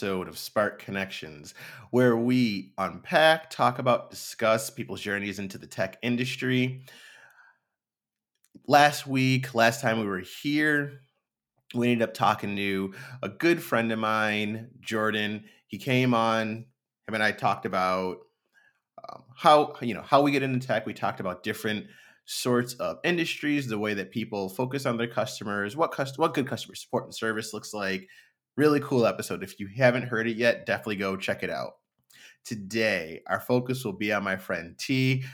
episode of Spark Connections, where we unpack, talk about, discuss people's journeys into the tech industry. Last week, last time we were here, we ended up talking to a good friend of mine, Jordan. He came on, him and I talked about um, how you know how we get into tech. We talked about different sorts of industries, the way that people focus on their customers, what cust- what good customer support and service looks like. Really cool episode. If you haven't heard it yet, definitely go check it out. Today, our focus will be on my friend T.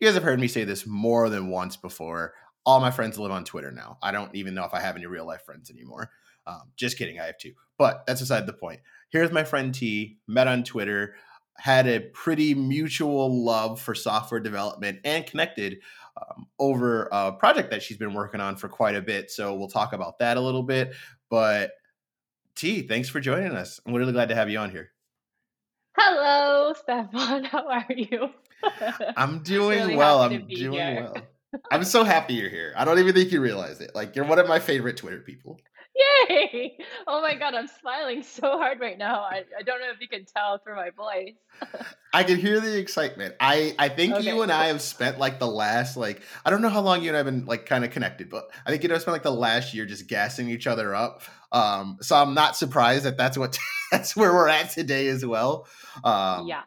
You guys have heard me say this more than once before. All my friends live on Twitter now. I don't even know if I have any real life friends anymore. Um, just kidding, I have two. But that's aside the point. Here's my friend T, met on Twitter, had a pretty mutual love for software development and connected um, over a project that she's been working on for quite a bit. So we'll talk about that a little bit. But T, thanks for joining us. I'm really glad to have you on here. Hello, Stefan. How are you? I'm doing really well. I'm doing here. well. I'm so happy you're here. I don't even think you realize it. Like you're one of my favorite Twitter people. Yay! Oh my god, I'm smiling so hard right now. I, I don't know if you can tell through my voice. I can hear the excitement. I I think okay. you and I have spent like the last like I don't know how long you and I have been like kind of connected, but I think you know spent like the last year just gassing each other up. Um, so I'm not surprised that that's what that's where we're at today as well. Um, yeah.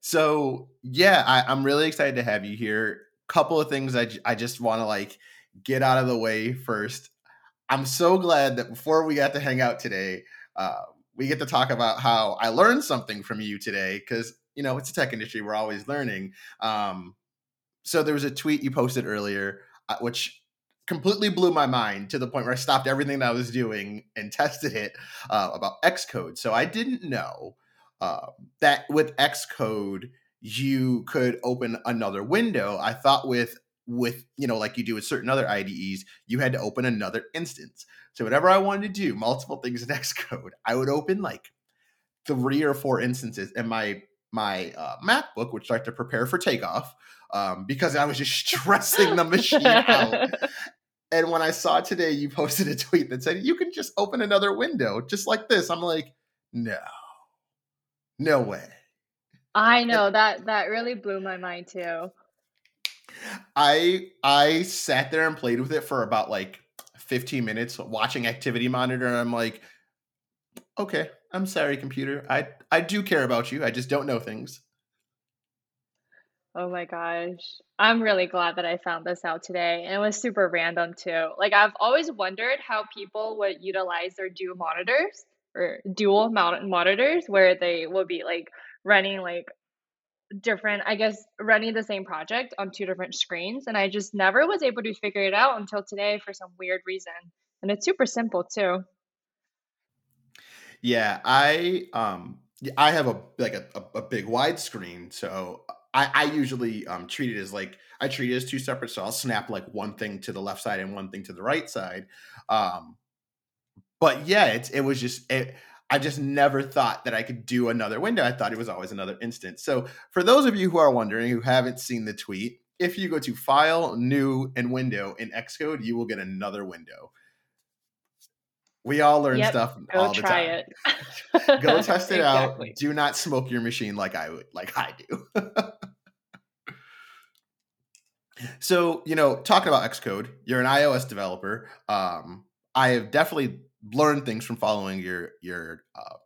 So yeah, I, I'm really excited to have you here. Couple of things I I just want to like get out of the way first. I'm so glad that before we got to hang out today, uh, we get to talk about how I learned something from you today because you know it's a tech industry; we're always learning. Um, so there was a tweet you posted earlier, uh, which completely blew my mind to the point where I stopped everything that I was doing and tested it uh, about Xcode. So I didn't know uh, that with Xcode you could open another window. I thought with with you know like you do with certain other IDEs, you had to open another instance. So whatever I wanted to do multiple things in Xcode, I would open like three or four instances, and my my uh, MacBook would start to prepare for takeoff um, because I was just stressing the machine out. And when I saw today, you posted a tweet that said you can just open another window just like this. I'm like, no, no way. I know that that really blew my mind too. I I sat there and played with it for about like 15 minutes watching activity monitor and I'm like okay, I'm sorry computer. I I do care about you. I just don't know things. Oh my gosh. I'm really glad that I found this out today. And it was super random too. Like I've always wondered how people would utilize their dual monitors or dual mount monitors where they will be like running like different, I guess, running the same project on two different screens. And I just never was able to figure it out until today for some weird reason. And it's super simple too. Yeah, I um I have a like a, a, a big widescreen, so I, I usually um treat it as like I treat it as two separate. So I'll snap like one thing to the left side and one thing to the right side. Um, but yeah, it's it was just it I just never thought that I could do another window. I thought it was always another instance. So, for those of you who are wondering, who haven't seen the tweet, if you go to File, New, and Window in Xcode, you will get another window. We all learn yep, stuff all the time. It. go test it exactly. out. Do not smoke your machine like I would, like I do. so, you know, talking about Xcode, you're an iOS developer. Um, I have definitely learned things from following your your uh,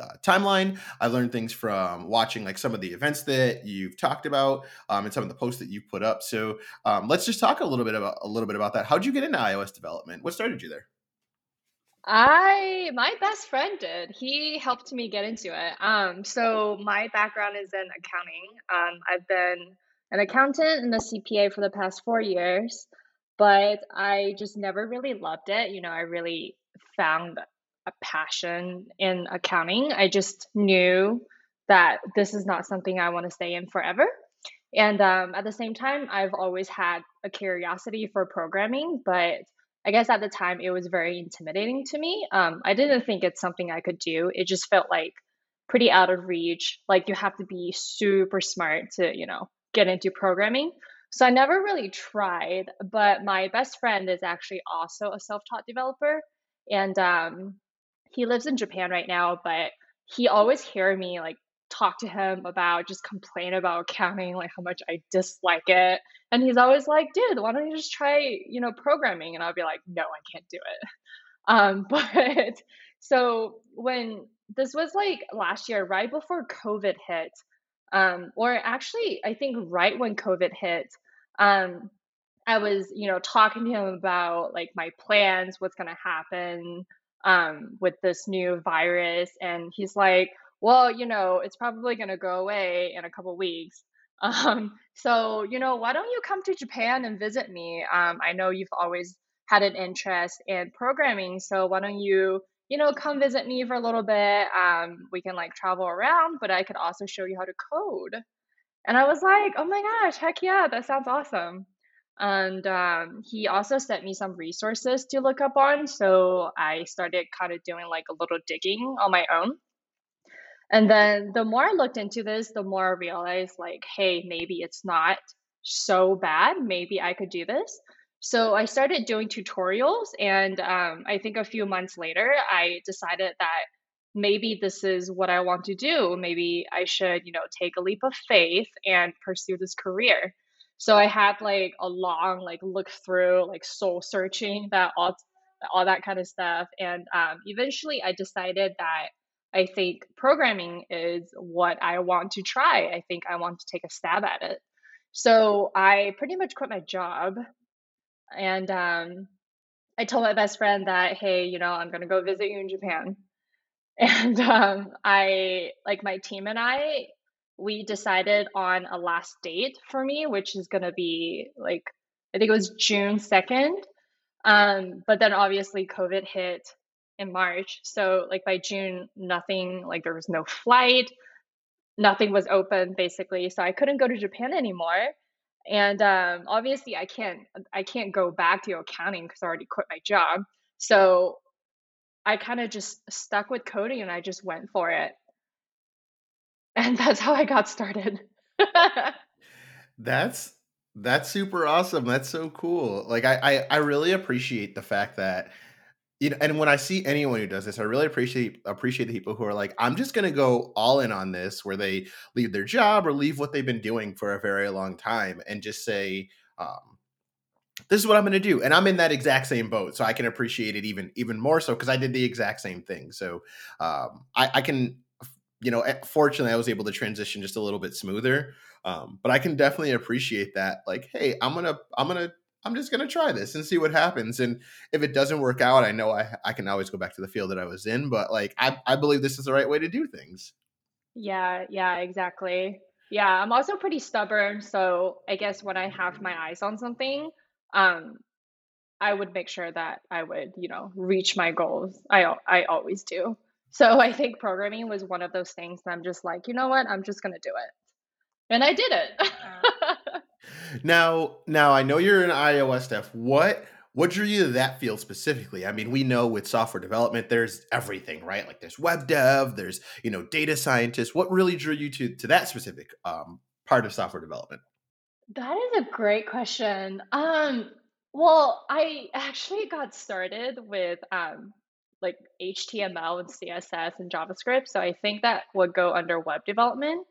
uh, timeline. I learned things from watching like some of the events that you've talked about um, and some of the posts that you put up. So um, let's just talk a little bit about a little bit about that. How'd you get into iOS development? What started you there? I my best friend did. He helped me get into it. Um, so my background is in accounting. Um, I've been an accountant and a CPA for the past four years, but I just never really loved it. You know, I really found a passion in accounting. I just knew that this is not something I want to stay in forever. And um, at the same time, I've always had a curiosity for programming, but I guess at the time it was very intimidating to me. Um, I didn't think it's something I could do. It just felt like pretty out of reach. Like you have to be super smart to, you know, get into programming. So I never really tried, but my best friend is actually also a self taught developer. And um, he lives in Japan right now, but he always hear me like talk to him about just complain about accounting, like how much I dislike it. And he's always like, dude, why don't you just try, you know, programming? And I'll be like, no, I can't do it. Um, but so when this was like last year, right before COVID hit, um, or actually, I think right when COVID hit, um, I was, you know, talking to him about like my plans, what's going to happen um, with this new virus. And he's like, well, you know, it's probably going to go away in a couple weeks. Um, so, you know, why don't you come to Japan and visit me? Um, I know you've always had an interest in programming. So why don't you, you know, come visit me for a little bit? Um, we can like travel around, but I could also show you how to code. And I was like, oh my gosh, heck yeah, that sounds awesome. And um, he also sent me some resources to look up on. So I started kind of doing like a little digging on my own. And then the more I looked into this, the more I realized, like, hey, maybe it's not so bad. Maybe I could do this. So I started doing tutorials. And um, I think a few months later, I decided that maybe this is what I want to do. Maybe I should, you know, take a leap of faith and pursue this career. So I had like a long like look through, like soul searching that all all that kind of stuff. And um, eventually I decided that I think programming is what I want to try. I think I want to take a stab at it. So I pretty much quit my job and um, I told my best friend that, hey, you know, I'm going to go visit you in Japan. And um, I, like my team and I, we decided on a last date for me, which is going to be like, I think it was June 2nd. Um, but then obviously COVID hit in March. So like by June, nothing, like there was no flight, nothing was open basically. So I couldn't go to Japan anymore. And um, obviously I can't, I can't go back to accounting because I already quit my job. So I kind of just stuck with coding and I just went for it. And that's how I got started. that's that's super awesome. That's so cool. Like I, I I really appreciate the fact that you know, and when I see anyone who does this, I really appreciate appreciate the people who are like, I'm just gonna go all in on this, where they leave their job or leave what they've been doing for a very long time, and just say, um, "This is what I'm gonna do," and I'm in that exact same boat, so I can appreciate it even even more so because I did the exact same thing. So um, I, I can, you know, eh, fortunately, I was able to transition just a little bit smoother. Um, but I can definitely appreciate that. Like, hey, I'm gonna I'm gonna I'm just going to try this and see what happens. And if it doesn't work out, I know I, I can always go back to the field that I was in. But like, I, I believe this is the right way to do things. Yeah, yeah, exactly. Yeah, I'm also pretty stubborn. So I guess when I have my eyes on something, um, I would make sure that I would, you know, reach my goals. I, I always do. So I think programming was one of those things that I'm just like, you know what? I'm just going to do it. And I did it. Now, now I know you're an iOS dev. What what drew you to that field specifically? I mean, we know with software development, there's everything, right? Like there's web dev, there's you know data scientists. What really drew you to to that specific um, part of software development? That is a great question. Um, well, I actually got started with um, like HTML and CSS and JavaScript, so I think that would go under web development.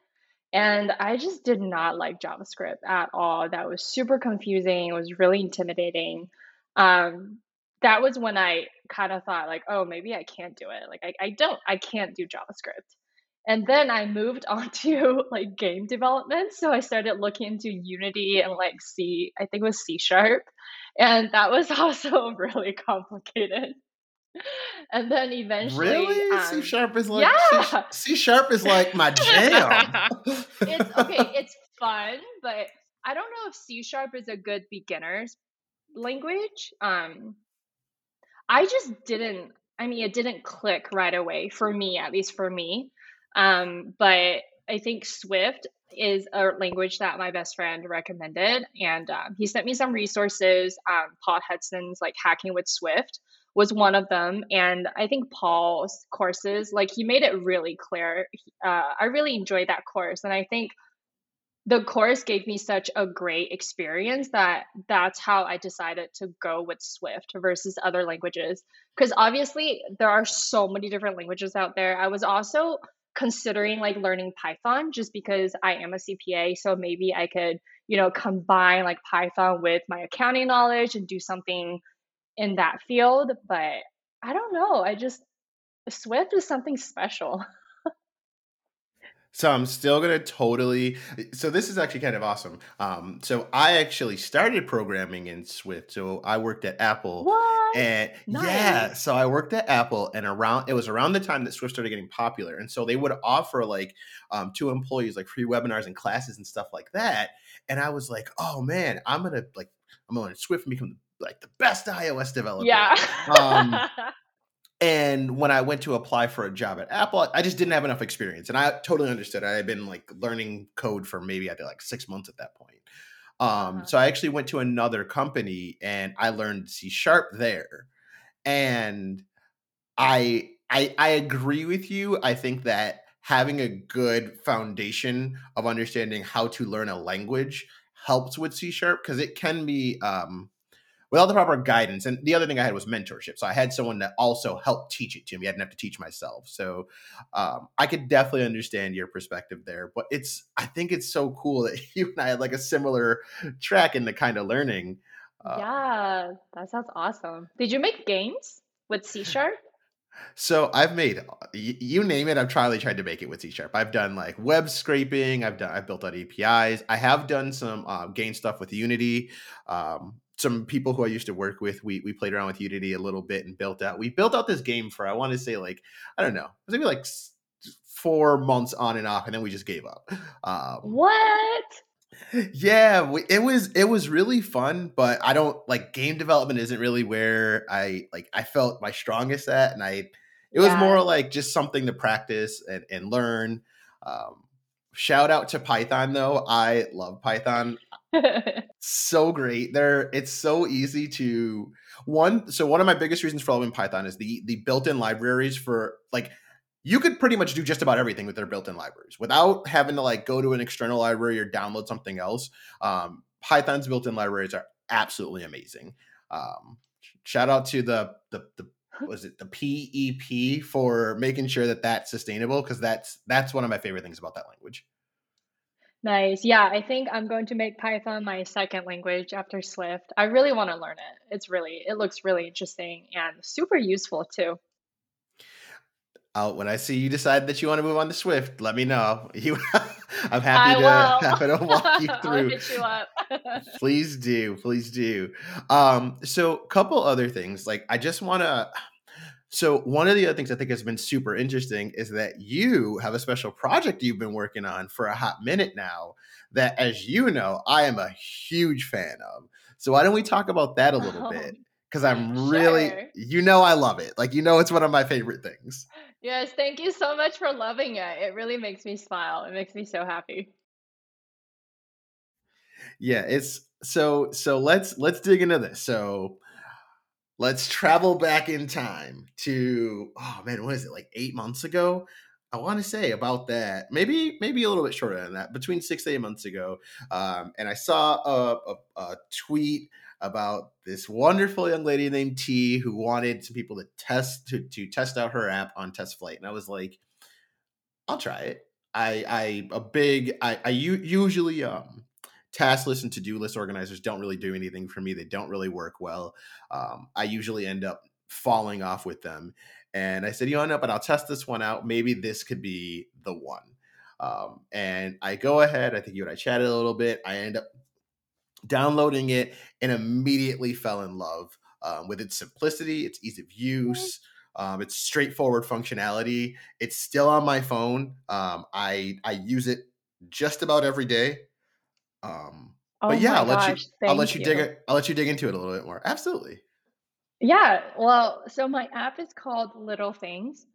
And I just did not like JavaScript at all. That was super confusing. It was really intimidating. Um, that was when I kind of thought like, oh, maybe I can't do it. Like I, I don't, I can't do JavaScript. And then I moved on to like game development. So I started looking into Unity and like C, I think it was C sharp. And that was also really complicated. and then eventually, really, um, C sharp is like yeah. C sharp is like my jam. it's okay. It's fun, but I don't know if C sharp is a good beginner's language. Um, I just didn't. I mean, it didn't click right away for me, at least for me. Um, but I think Swift is a language that my best friend recommended, and um, he sent me some resources. Um, Paul Hudson's like hacking with Swift was one of them. And I think Paul's courses, like he made it really clear. Uh, I really enjoyed that course. And I think the course gave me such a great experience that that's how I decided to go with Swift versus other languages. Because obviously, there are so many different languages out there. I was also considering like learning Python just because I am a CPA. So maybe I could, you know, combine like Python with my accounting knowledge and do something in that field. But I don't know. I just, Swift is something special. So I'm still gonna totally. So this is actually kind of awesome. Um, so I actually started programming in Swift. So I worked at Apple, What? and yeah, so I worked at Apple, and around it was around the time that Swift started getting popular, and so they would offer like um, to employees like free webinars and classes and stuff like that. And I was like, oh man, I'm gonna like I'm gonna learn Swift and become like the best iOS developer. Yeah. Um, and when I went to apply for a job at Apple, I just didn't have enough experience. And I totally understood. I had been like learning code for maybe I think like six months at that point. Um, Uh-huh. so I actually went to another company and I learned C sharp there. And I I I agree with you. I think that having a good foundation of understanding how to learn a language helps with C sharp because it can be um without the proper guidance. And the other thing I had was mentorship. So I had someone that also helped teach it to me. I didn't have to teach myself. So um, I could definitely understand your perspective there. But it's I think it's so cool that you and I had like a similar track in the kind of learning. Uh, Yeah, that sounds awesome. Did you make games with C Sharp? so I've made you name it. I've tried tried to make it with C sharp. I've done like web scraping. I've done I've built out APIs. I have done some uh, game stuff with Unity. Um, some people who I used to work with, we we played around with Unity a little bit and built out. We built out this game for I want to say like I don't know, it was maybe like four months on and off, and then we just gave up. Um, What? yeah, we, it was it was really fun, but I don't like game development isn't really where I like I felt my strongest at, and I it was Yeah. more like just something to practice and, and learn. Um, shout out to Python though, I love Python so great. There, it's so easy to one. So one of my biggest reasons for loving Python is the the built-in libraries for like you could pretty much do just about everything with their built-in libraries without having to like go to an external library or download something else. Um, Python's built-in libraries are absolutely amazing. Um, shout out to the the the was it the PEP for making sure that that's sustainable because that's that's one of my favorite things about that language. Nice. Yeah, I think I'm going to make Python my second language after Swift. I really want to learn it. It's really, it looks really interesting and super useful too. Uh, when I see you decide that you want to move on to Swift, let me know. You, I'm I happy to happy to walk you I'll through. you. Please do, please do. Um, so, a couple other things. Like, I just want to. So, one of the other things I think has been super interesting is that you have a special project you've been working on for a hot minute now. That, as you know, I am a huge fan of. So, why don't we talk about that a little Oh, bit? Because I'm really, you know, I love it. Like, you know, it's one of my favorite things. Yes, thank you so much for loving it. It really makes me smile. It makes me so happy. Yeah, it's so so let's let's dig into this. So let's travel back in time to oh man, what is it, like eight months ago? I want to say about that. Maybe maybe a little bit shorter than that, between six to eight months ago. Um, and I saw a, a, a tweet about this wonderful young lady named T who wanted some people to test to, to test out her app on test flight. And I was like, I'll try it. I I a big I I u- usually um task list and to-do list organizers don't really do anything for me. They don't really work well. Um, I usually end up falling off with them. And I said, you know, no, but I'll test this one out. Maybe this could be the one. Um, and I go ahead. I think you and I chatted a little bit. I end up downloading it and immediately fell in love um, with its simplicity, its ease of use, um, its straightforward functionality. It's still on my phone. Um, I I use it just about every day. Um, Oh but yeah, I'll let you I'll let thank you dig it. I'll let you dig into it a little bit more. Absolutely. Yeah, well, so my app is called Little Things.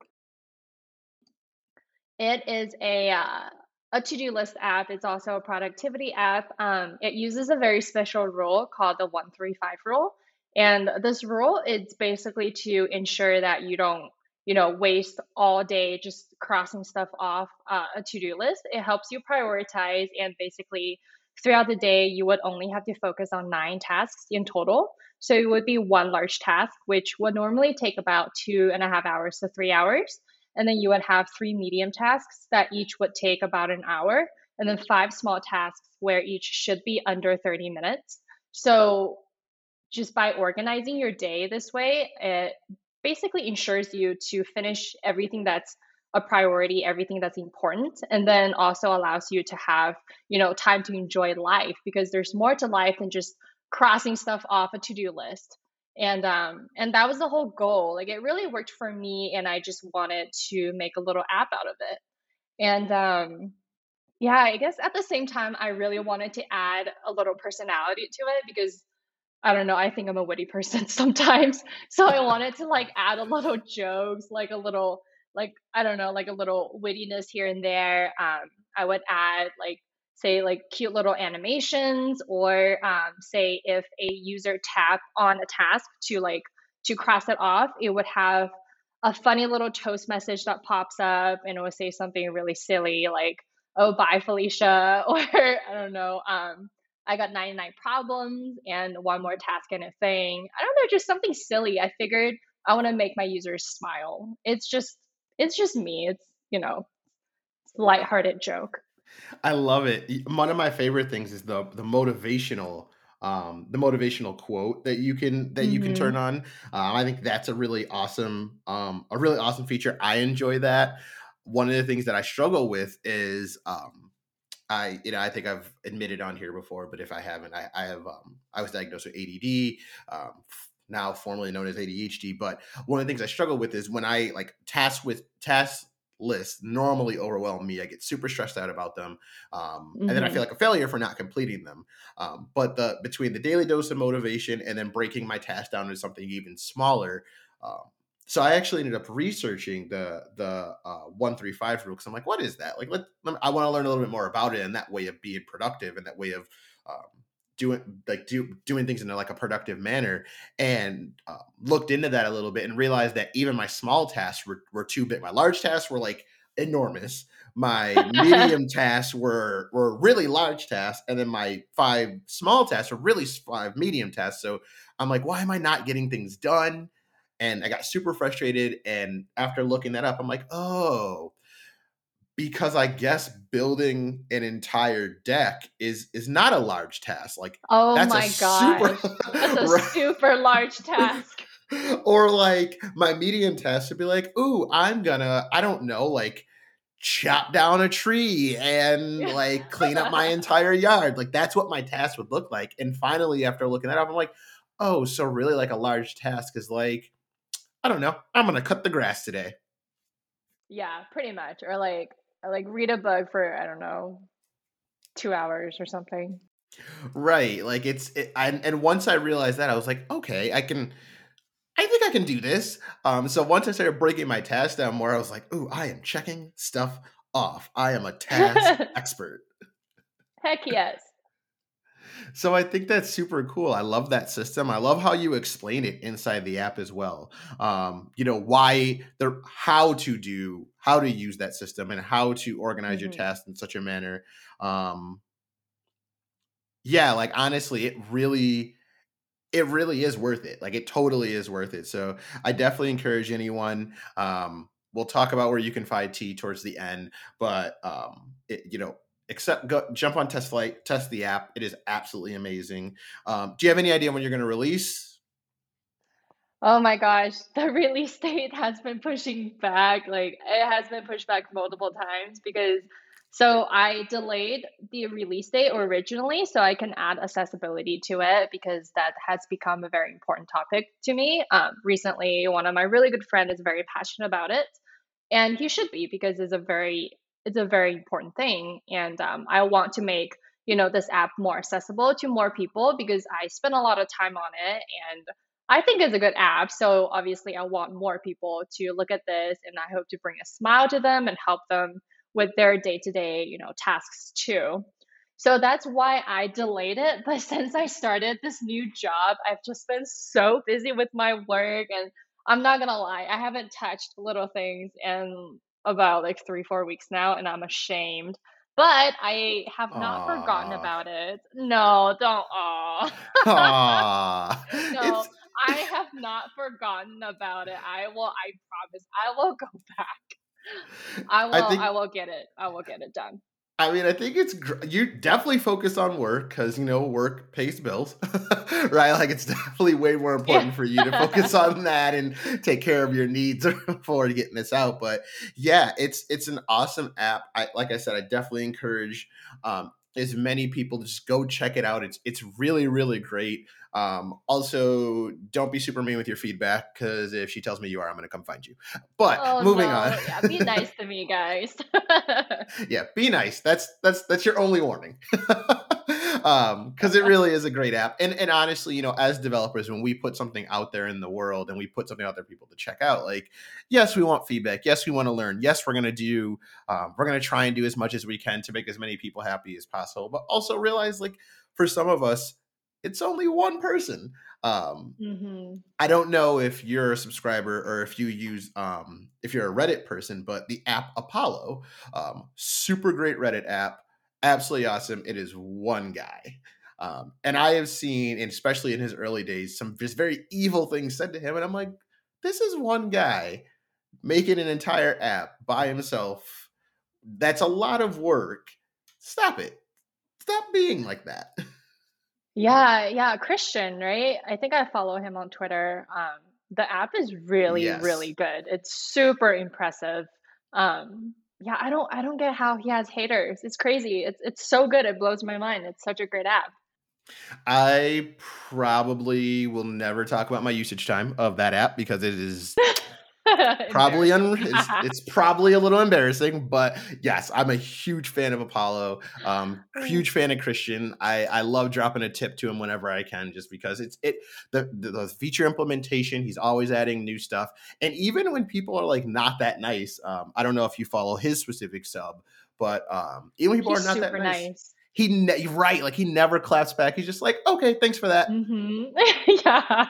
It is a uh, a to-do list app. It's also a productivity app. Um, it uses a very special rule called the 135 rule. And this rule is basically to ensure that you don't you know, waste all day just crossing stuff off uh, a to do list. It helps you prioritize and basically throughout the day, you would only have to focus on nine tasks in total. So it would be one large task, which would normally take about two and a half hours to three hours. And then you would have three medium tasks that each would take about an hour, and then five small tasks where each should be under 30 minutes. So just by organizing your day this way, it basically ensures you to finish everything that's a priority, everything that's important, and then also allows you to have, you know, time to enjoy life because there's more to life than just crossing stuff off a to-do list. And um and that was the whole goal. Like it really worked for me and I just wanted to make a little app out of it. And um yeah, I guess at the same time I really wanted to add a little personality to it because I don't know, I think I'm a witty person sometimes. So I wanted to like add a little jokes, like a little like I don't know, like a little wittiness here and there. Um, I would add like say like cute little animations, or um, say if a user tap on a task to like to cross it off, it would have a funny little toast message that pops up, and it would say something really silly like "Oh, bye, Felicia," or I don't know. Um, I got 99 problems and one more task and a thing. I don't know, just something silly. I figured I want to make my users smile. It's just it's just me. It's, you know, it's lighthearted joke. I love it. One of my favorite things is the the motivational um the motivational quote that you can that you can turn hmm on. Um, I think that's a really awesome um a really awesome feature. I enjoy that. One of the things that I struggle with is um I you know I think I've admitted on here before, but if I haven't, I, I have um I was diagnosed with ADD. Um, now formerly known as ADHD. But one of the things I struggle with is when I like tasks with task lists normally overwhelm me. I get super stressed out about them, um, and then I feel hmm like a failure for not completing them. Um, but the between the daily dose of motivation and then breaking my task down to something even smaller. Um, so I actually ended up researching the the uh, one three five rule because I'm like, what is that? Like, let, let I want to learn a little bit more about it and that way of being productive and that way of um, doing like do, doing things in a, like a productive manner and uh, looked into that a little bit and realized that even my small tasks were, were too big. My large tasks were like enormous. My medium tasks were were really large tasks and then my five small tasks were really five medium tasks. So i'm like why am i not getting things done? And i got super frustrated and after looking that up i'm like oh because I guess building an entire deck is is not a large task. Like Oh that's a my super. That's a right. super large task. or like my medium task would be like, ooh, I'm gonna, I don't know, like chop down a tree and like clean up my entire yard. Like that's what my task would look like. And finally, after looking that up, I'm like, oh, so really like a large task is like, I don't know, I'm gonna cut the grass today. yeah, pretty much. Or like like read a book for, I don't know, two hours or something. Right. Like it's it, I, and once I realized that, I was like, okay, I can. I think I can do this. Um, so once I started breaking my tasks down more, I was like, ooh, I am checking stuff off. I am a task expert. Heck yes. So I think that's super cool. I love that system. I love how you explain it inside the app as well. Um, you know, why the how to do how to use that system and how to organize your hmm tasks in such a manner. Um, yeah, like honestly, it really it really is worth it. Like it totally is worth it. So I definitely encourage anyone. Um, we'll talk about where you can find T towards the end, but um, it, you know, except go jump on Test Flight, test the app. It is absolutely amazing. Um, do you have any idea when you're going to release? Oh my gosh, the release date has been pushing back. Like it has been pushed back multiple times because so I delayed the release date originally so I can add accessibility to it because that has become a very important topic to me. Um, recently, one of my really good friends is very passionate about it, and he should be because it's a very it's a very important thing, and um, I want to make you know this app more accessible to more people because I spend a lot of time on it and I think it's a good app. So obviously, I want more people to look at this, and I hope to bring a smile to them and help them with their day-to-day, you know, tasks too. So that's why I delayed it. But since I started this new job, I've just been so busy with my work, and I'm not gonna lie, I haven't touched Little Things in about like three, four weeks now, and I'm ashamed. But I have not forgotten about it. No, don't aw. Aw. No, It's I have not forgotten about it. I will, I promise, I will go back. I I will, think I will get it. I will get it done. I mean, I think it's gr- you definitely focus on work because you know work pays bills, right? Like it's definitely way more Yeah. important for you to focus on that and take care of your needs before getting this out. But yeah, it's it's an awesome app. I like I said, I definitely encourage um, as many people just go check it out. It's it's really really great. Um, also, don't be super mean with your feedback because if she tells me you are, I'm going to come find you. But Oh moving on. Yeah, be nice to me, guys. yeah be nice that's that's that's your only warning um because it really is a great app. And and honestly you know as developers when we put something out there in the world and we put something out there for people to check out like yes we want feedback. Yes we want to learn. Yes we're going to do um, we're going to try and do as much as we can to make as many people happy as possible. But also realize like for some of us it's only one person. Um hmm I don't know if you're a subscriber or if you use um if you're a Reddit person, but the app Apollo, um, super great Reddit app, absolutely awesome. It is one guy. Um, and I have seen, and especially in his early days, some just very evil things said to him. And I'm like, this is one guy making an entire app by himself. That's a lot of work. Stop it. Stop being like that. Yeah, yeah, Christian, right? I think I follow him on Twitter. Um, the app is really, yes. really good. It's super impressive. Um, yeah, I don't I don't get how he has haters. It's crazy. It's it's so good. It blows my mind. It's such a great app. I probably will never talk about my usage time of that app because it is probably un- it's, it's probably a little embarrassing. But yes, I'm a huge fan of Apollo. Um, huge fan of Christian. I I love dropping a tip to him whenever I can, just because it's it the the, the feature implementation. He's always adding new stuff, and even when people are like not that nice, um, I don't know if you follow his specific sub, but um, even when people are He's not that nice. nice. He ne- right, like he never claps back. He's just like, okay, thanks for that. mm-hmm. Yeah.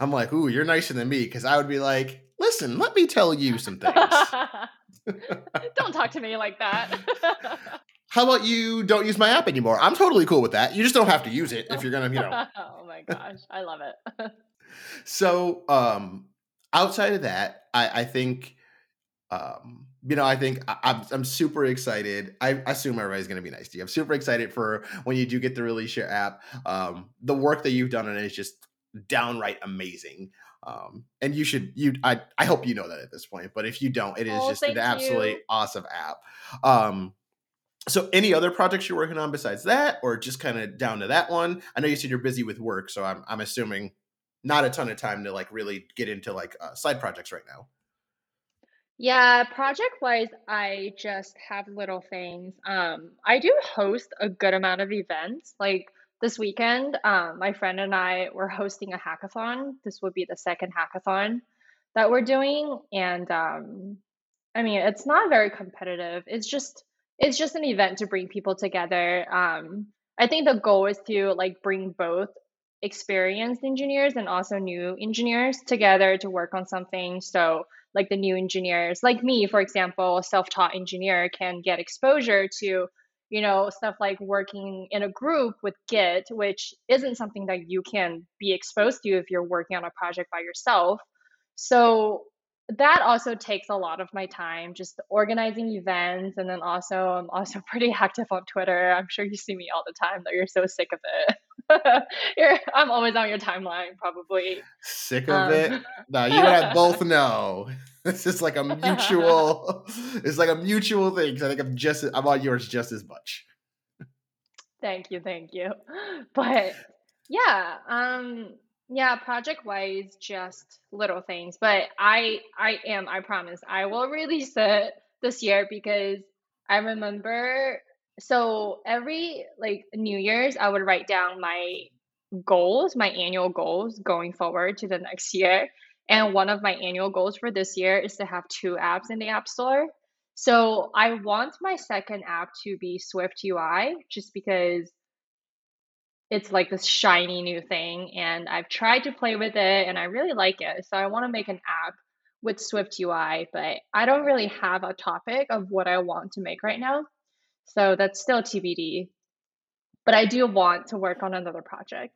I'm like, ooh, you're nicer than me because I would be like, listen, let me tell you some things. Don't talk to me like that. How about you don't use my app anymore? I'm totally cool with that. You just don't have to use it if you're gonna, you know. Oh my gosh, I love it. So, um, outside of that, I, I think, um, you know, I think I, I'm, I'm super excited. I, I assume everybody's gonna be nice to you. I'm super excited for when you do get to release your app. Um, the work that you've done on it is just downright amazing. Um, and you should you I, I hope you know that at this point, but if you don't, it is Oh, just an absolutely you. awesome app. Um, So, any other projects you're working on besides that, or just kind of down to that one? I know you said you're busy with work, so I'm I'm assuming not a ton of time to like really get into like uh, side projects right now. Yeah, project wise, I just have little things. Um, I do host a good amount of events. Like this weekend, um, my friend and I were hosting a hackathon. This would be the second hackathon that we're doing, and um, I mean, it's not very competitive. It's just it's just an event to bring people together. Um, I think the goal is to like bring both experienced engineers and also new engineers together to work on something. So like the new engineers, like me, for example, self-taught engineer can get exposure to, you know, stuff like working in a group with Git, which isn't something that you can be exposed to if you're working on a project by yourself. So that also takes a lot of my time, just organizing events, and then also I'm also pretty active on Twitter. I'm sure you see me all the time that you're so sick of it. you're, I'm always on your timeline, probably. Sick of Um, it? No, you and I both know. It's just like a mutual. It's like a mutual thing. 'cause I think I'm just I'm on yours just as much. Thank you, thank you. But yeah, um, yeah, project wise, just little things. But I I am, I promise, I will release it this year because I remember so every like New Year's I would write down my goals, my annual goals going forward to the next year. And one of my annual goals for this year is to have two apps in the App Store. So I want my second app to be Swift UI just because it's like this shiny new thing and I've tried to play with it and I really like it. So I want to make an app with Swift UI, but I don't really have a topic of what I want to make right now. So that's still TBD. But I do want to work on another project.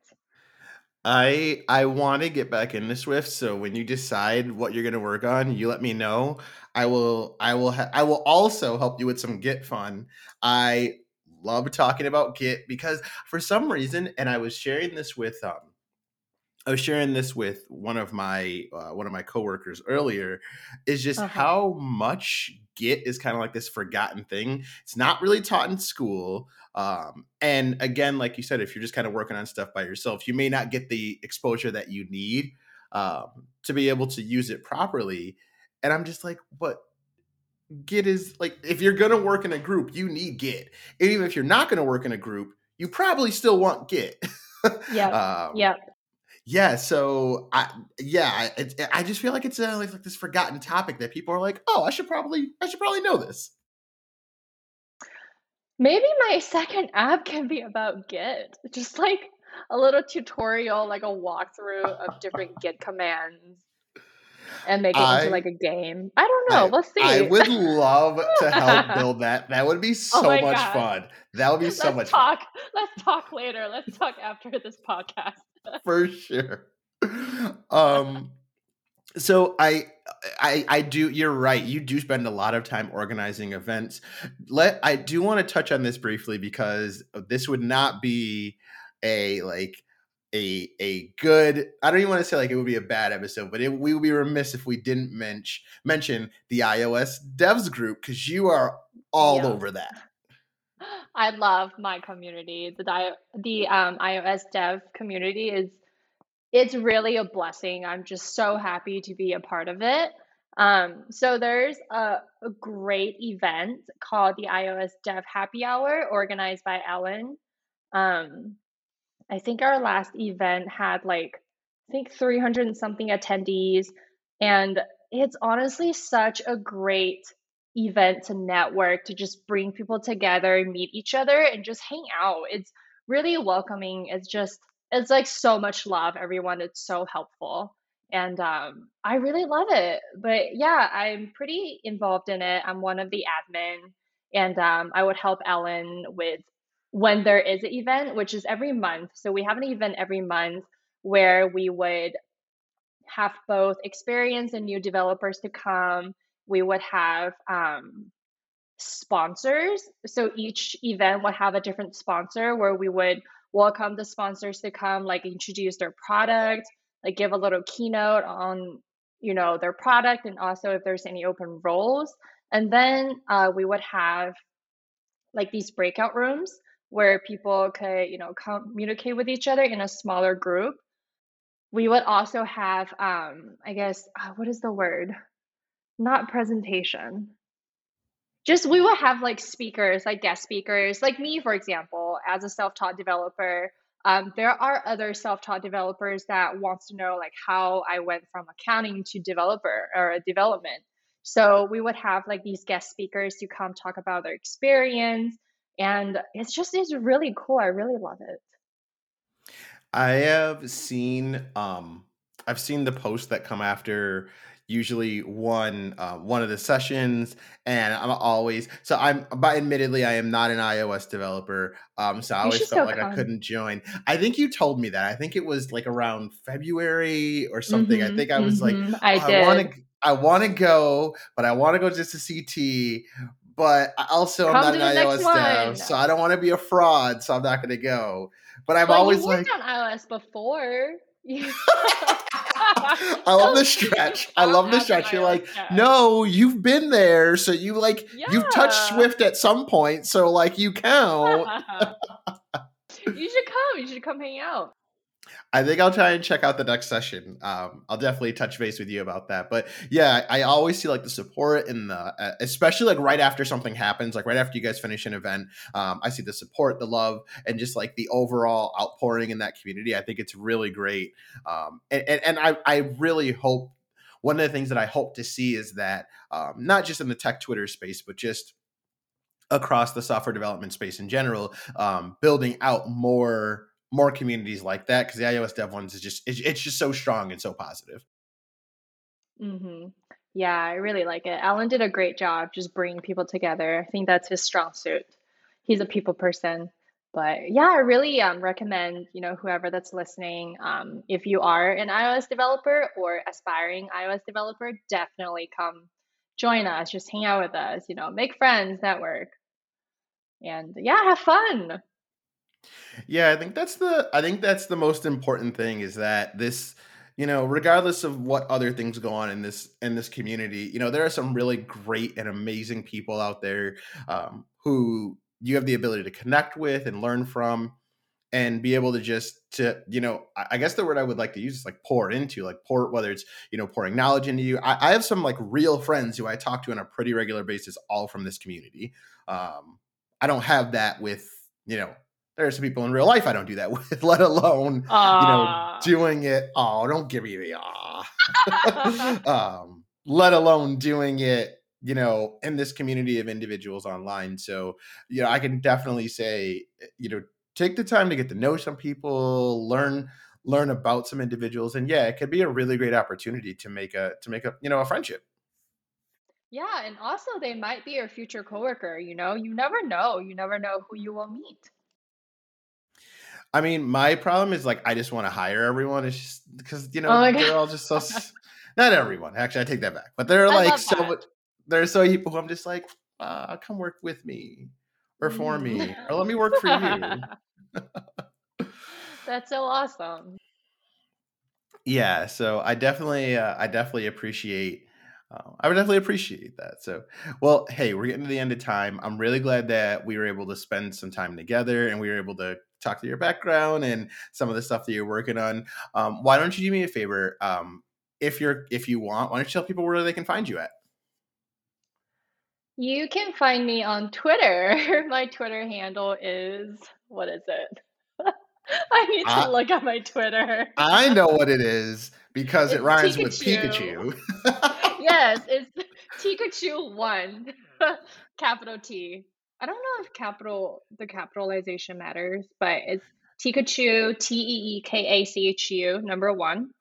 I I want to get back into Swift, so when you decide what you're going to work on, you let me know. I will I will ha- I will also help you with some Git fun. I love talking about Git because for some reason, and I was sharing this with um, I was sharing this with one of my uh, one of my coworkers earlier, is just uh-huh. how much Git is kind of like this forgotten thing. It's not really taught in school, um, and again, like you said, if you're just kind of working on stuff by yourself, you may not get the exposure that you need um, to be able to use it properly. And I'm just like, what? Git is like if you're gonna work in a group, you need Git. And even if you're not gonna work in a group, you probably still want Git. yeah. um, yeah. Yeah. So I yeah I, I just feel like it's like, like this forgotten topic that people are like, oh, I should probably I should probably know this. Maybe my second app can be about Git, just like a little tutorial, like a walkthrough of different Git commands and make it I, into like a game. I don't know. I, we'll see. I would love to help build that. That would be oh so oh much God. fun. That would be so Let's much talk. fun. Let's talk later. Let's talk after this podcast. For sure. Um so I I I do you're right. You do spend a lot of time organizing events. Let I do want to touch on this briefly because this would not be a like a a good I don't even want to say like it would be a bad episode, but it, we would be remiss if we didn't mention mention the iOS devs group because you are all yeah. over that. I love my community. The the um, iOS dev community is it's really a blessing. I'm just so happy to be a part of it. Um, so there's a, a great event called the iOS Dev Happy Hour organized by Ellen. Um, I think our last event had like I think 300 and something attendees and it's honestly such a great event to network to just bring people together meet each other and just hang out. It's really welcoming. It's just it's like so much love everyone. It's so helpful. And um, i really love it. But yeah i'm pretty involved in it. I'm one of the admin. And um, i would help ellen with when there is an event, which is every month. So we have an event every month where we would have both experienced and new developers to come. We would have um, sponsors. So each event would have a different sponsor where we would welcome the sponsors to come, like introduce their product, like give a little keynote on you know their product and also if there's any open roles. And then uh, we would have like these breakout rooms where people could, you know, communicate with each other in a smaller group. We would also have, um, I guess, uh, what is the word? Not presentation. Just we would have like speakers, like guest speakers, like me, for example, as a self-taught developer. Um, there are other self-taught developers that wants to know like how I went from accounting to developer or a development. So we would have like these guest speakers to come talk about their experience, and it's just it's really cool i really love it i have seen um i've seen the posts that come after usually one uh, one of the sessions and i'm always so i'm but admittedly i am not an ios developer um so i you always felt like come. i couldn't join i think you told me that i think it was like around february or something mm-hmm, i think i was mm-hmm. like i, I want to I want to go, but I want to go just to see T but also, I also am not an iOS dev, so I don't want to be a fraud, so I'm not going to go. But I'm but always you like on iOS before. I love the stretch. I love the stretch. You're like, no, you've been there, so you like yeah. you've touched Swift at some point, so like you count. you should come. You should come hang out. I think I'll try and check out the next session. Um, I'll definitely touch base with you about that. But yeah, I always see like the support in the, uh, especially like right after something happens, like right after you guys finish an event. Um, I see the support, the love, and just like the overall outpouring in that community. I think it's really great. Um, and, and, and I, I really hope one of the things that I hope to see is that um, not just in the tech Twitter space, but just across the software development space in general, um, building out more more communities like that because the iOS dev ones is just it's, it's just so strong and so positive. hmm Yeah, I really like it. Alan did a great job just bringing people together. I think that's his strong suit. He's a people person. But yeah, I really um, recommend, you know, whoever that's listening, um, if you are an iOS developer or aspiring iOS developer, definitely come join us, just hang out with us, you know, make friends, network, and yeah, have fun. Yeah, I think that's the I think that's the most important thing is that this, you know, regardless of what other things go on in this in this community, you know, there are some really great and amazing people out there um, who you have the ability to connect with and learn from and be able to just to you know I, guess the word i would like to use is like pour into like pour whether it's you know pouring knowledge into you. I, I have some like real friends who i talk to on a pretty regular basis all from this community. Um i don't have that with you know there are some people in real life I don't do that with, let alone you know doing it. Oh, don't give me the ah. um, let alone doing it, you know, in this community of individuals online. So, you know, I can definitely say, eh, you know, take the time to get to know some people, learn learn about some individuals, and yeah, it could be a really great opportunity to make a to make a you know a friendship. Yeah, and also they might be your future coworker, you know? You never know. You never know who you will meet. I mean, my problem is like I just want to hire everyone. It's just because you Oh know they're all just so. Not everyone, actually, I take that back. But there are I like so. There are so many people who I'm just like, uh, come work with me, or for me, or let me work for you. That's so awesome. Yeah, so I definitely, uh, I definitely appreciate. Uh, I would definitely appreciate that. So, well, hey, we're getting to the end of time. I'm really glad that we were able to spend some time together and we were able to talk to your background and some of the stuff that you're working on. Um, why don't you do me a favor? Um, if you're, if you want, why don't you tell people where they can find you at? You can find me on Twitter. My Twitter handle is, what is it? I need to I, look at my Twitter. I know what it is because it rhymes with Pikachu. Yes, it's Teekachu one, capital T. I don't know if capital the capitalization matters, but it's Teekachu, T E E K A C H U, number one.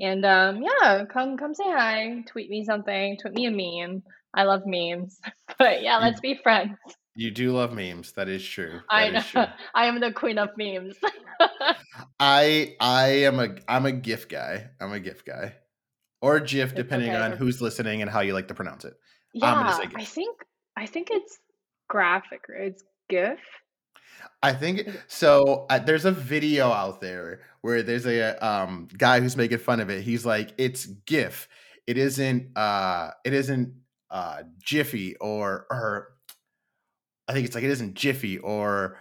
And um, yeah, come come say hi, tweet me something, tweet me a meme. I love memes. But yeah, let's be friends. you do love memes. That is true. I know true. I am the queen of memes. I I am a I'm a GIF guy. I'm a GIF guy. Or GIF, It's depending on who's listening and how you like to pronounce it. Yeah, I think I think it's graphic, right? It's GIF. I think so. Uh, there's a video out there where there's a um guy who's making fun of it. He's like, "It's GIF. It isn't. Uh, it isn't uh Jiffy or or I think it's like it isn't Jiffy or."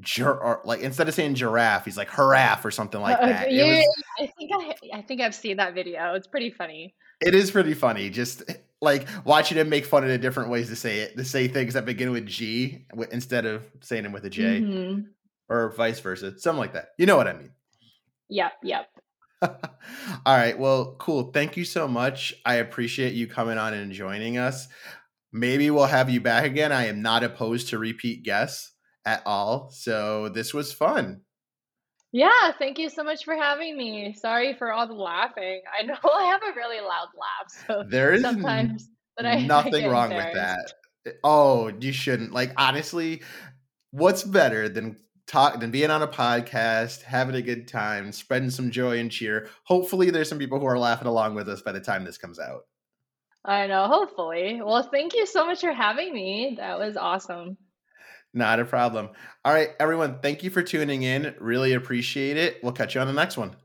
Gir- like instead of saying giraffe, he's like giraffe or something like uh, that. Yeah, was I think I I think I've seen that video. It's pretty funny. It is pretty funny, just like watching him make fun of the different ways to say it, to say things that begin with G instead of saying them with a J, hmm or vice versa, something like that. You know what I mean? Yep, yep. All right, well, cool. Thank you so much. I appreciate you coming on and joining us. Maybe we'll have you back again. I am not opposed to repeat guests at all, so this was fun. Yeah, thank you so much for having me. Sorry for all the laughing. I know I have a really loud laugh, so There is sometimes that I, nothing wrong with that. Eh, oh, you shouldn't. Like honestly, what's better than talk than being on a podcast, having a good time, spreading some joy and cheer. Hopefully there's some people who are laughing along with us by the time this comes out. I know, hopefully. Well, thank you so much for having me. That was awesome. Not a problem. All right, everyone, thank you for tuning in. Really appreciate it. We'll catch you on the next one.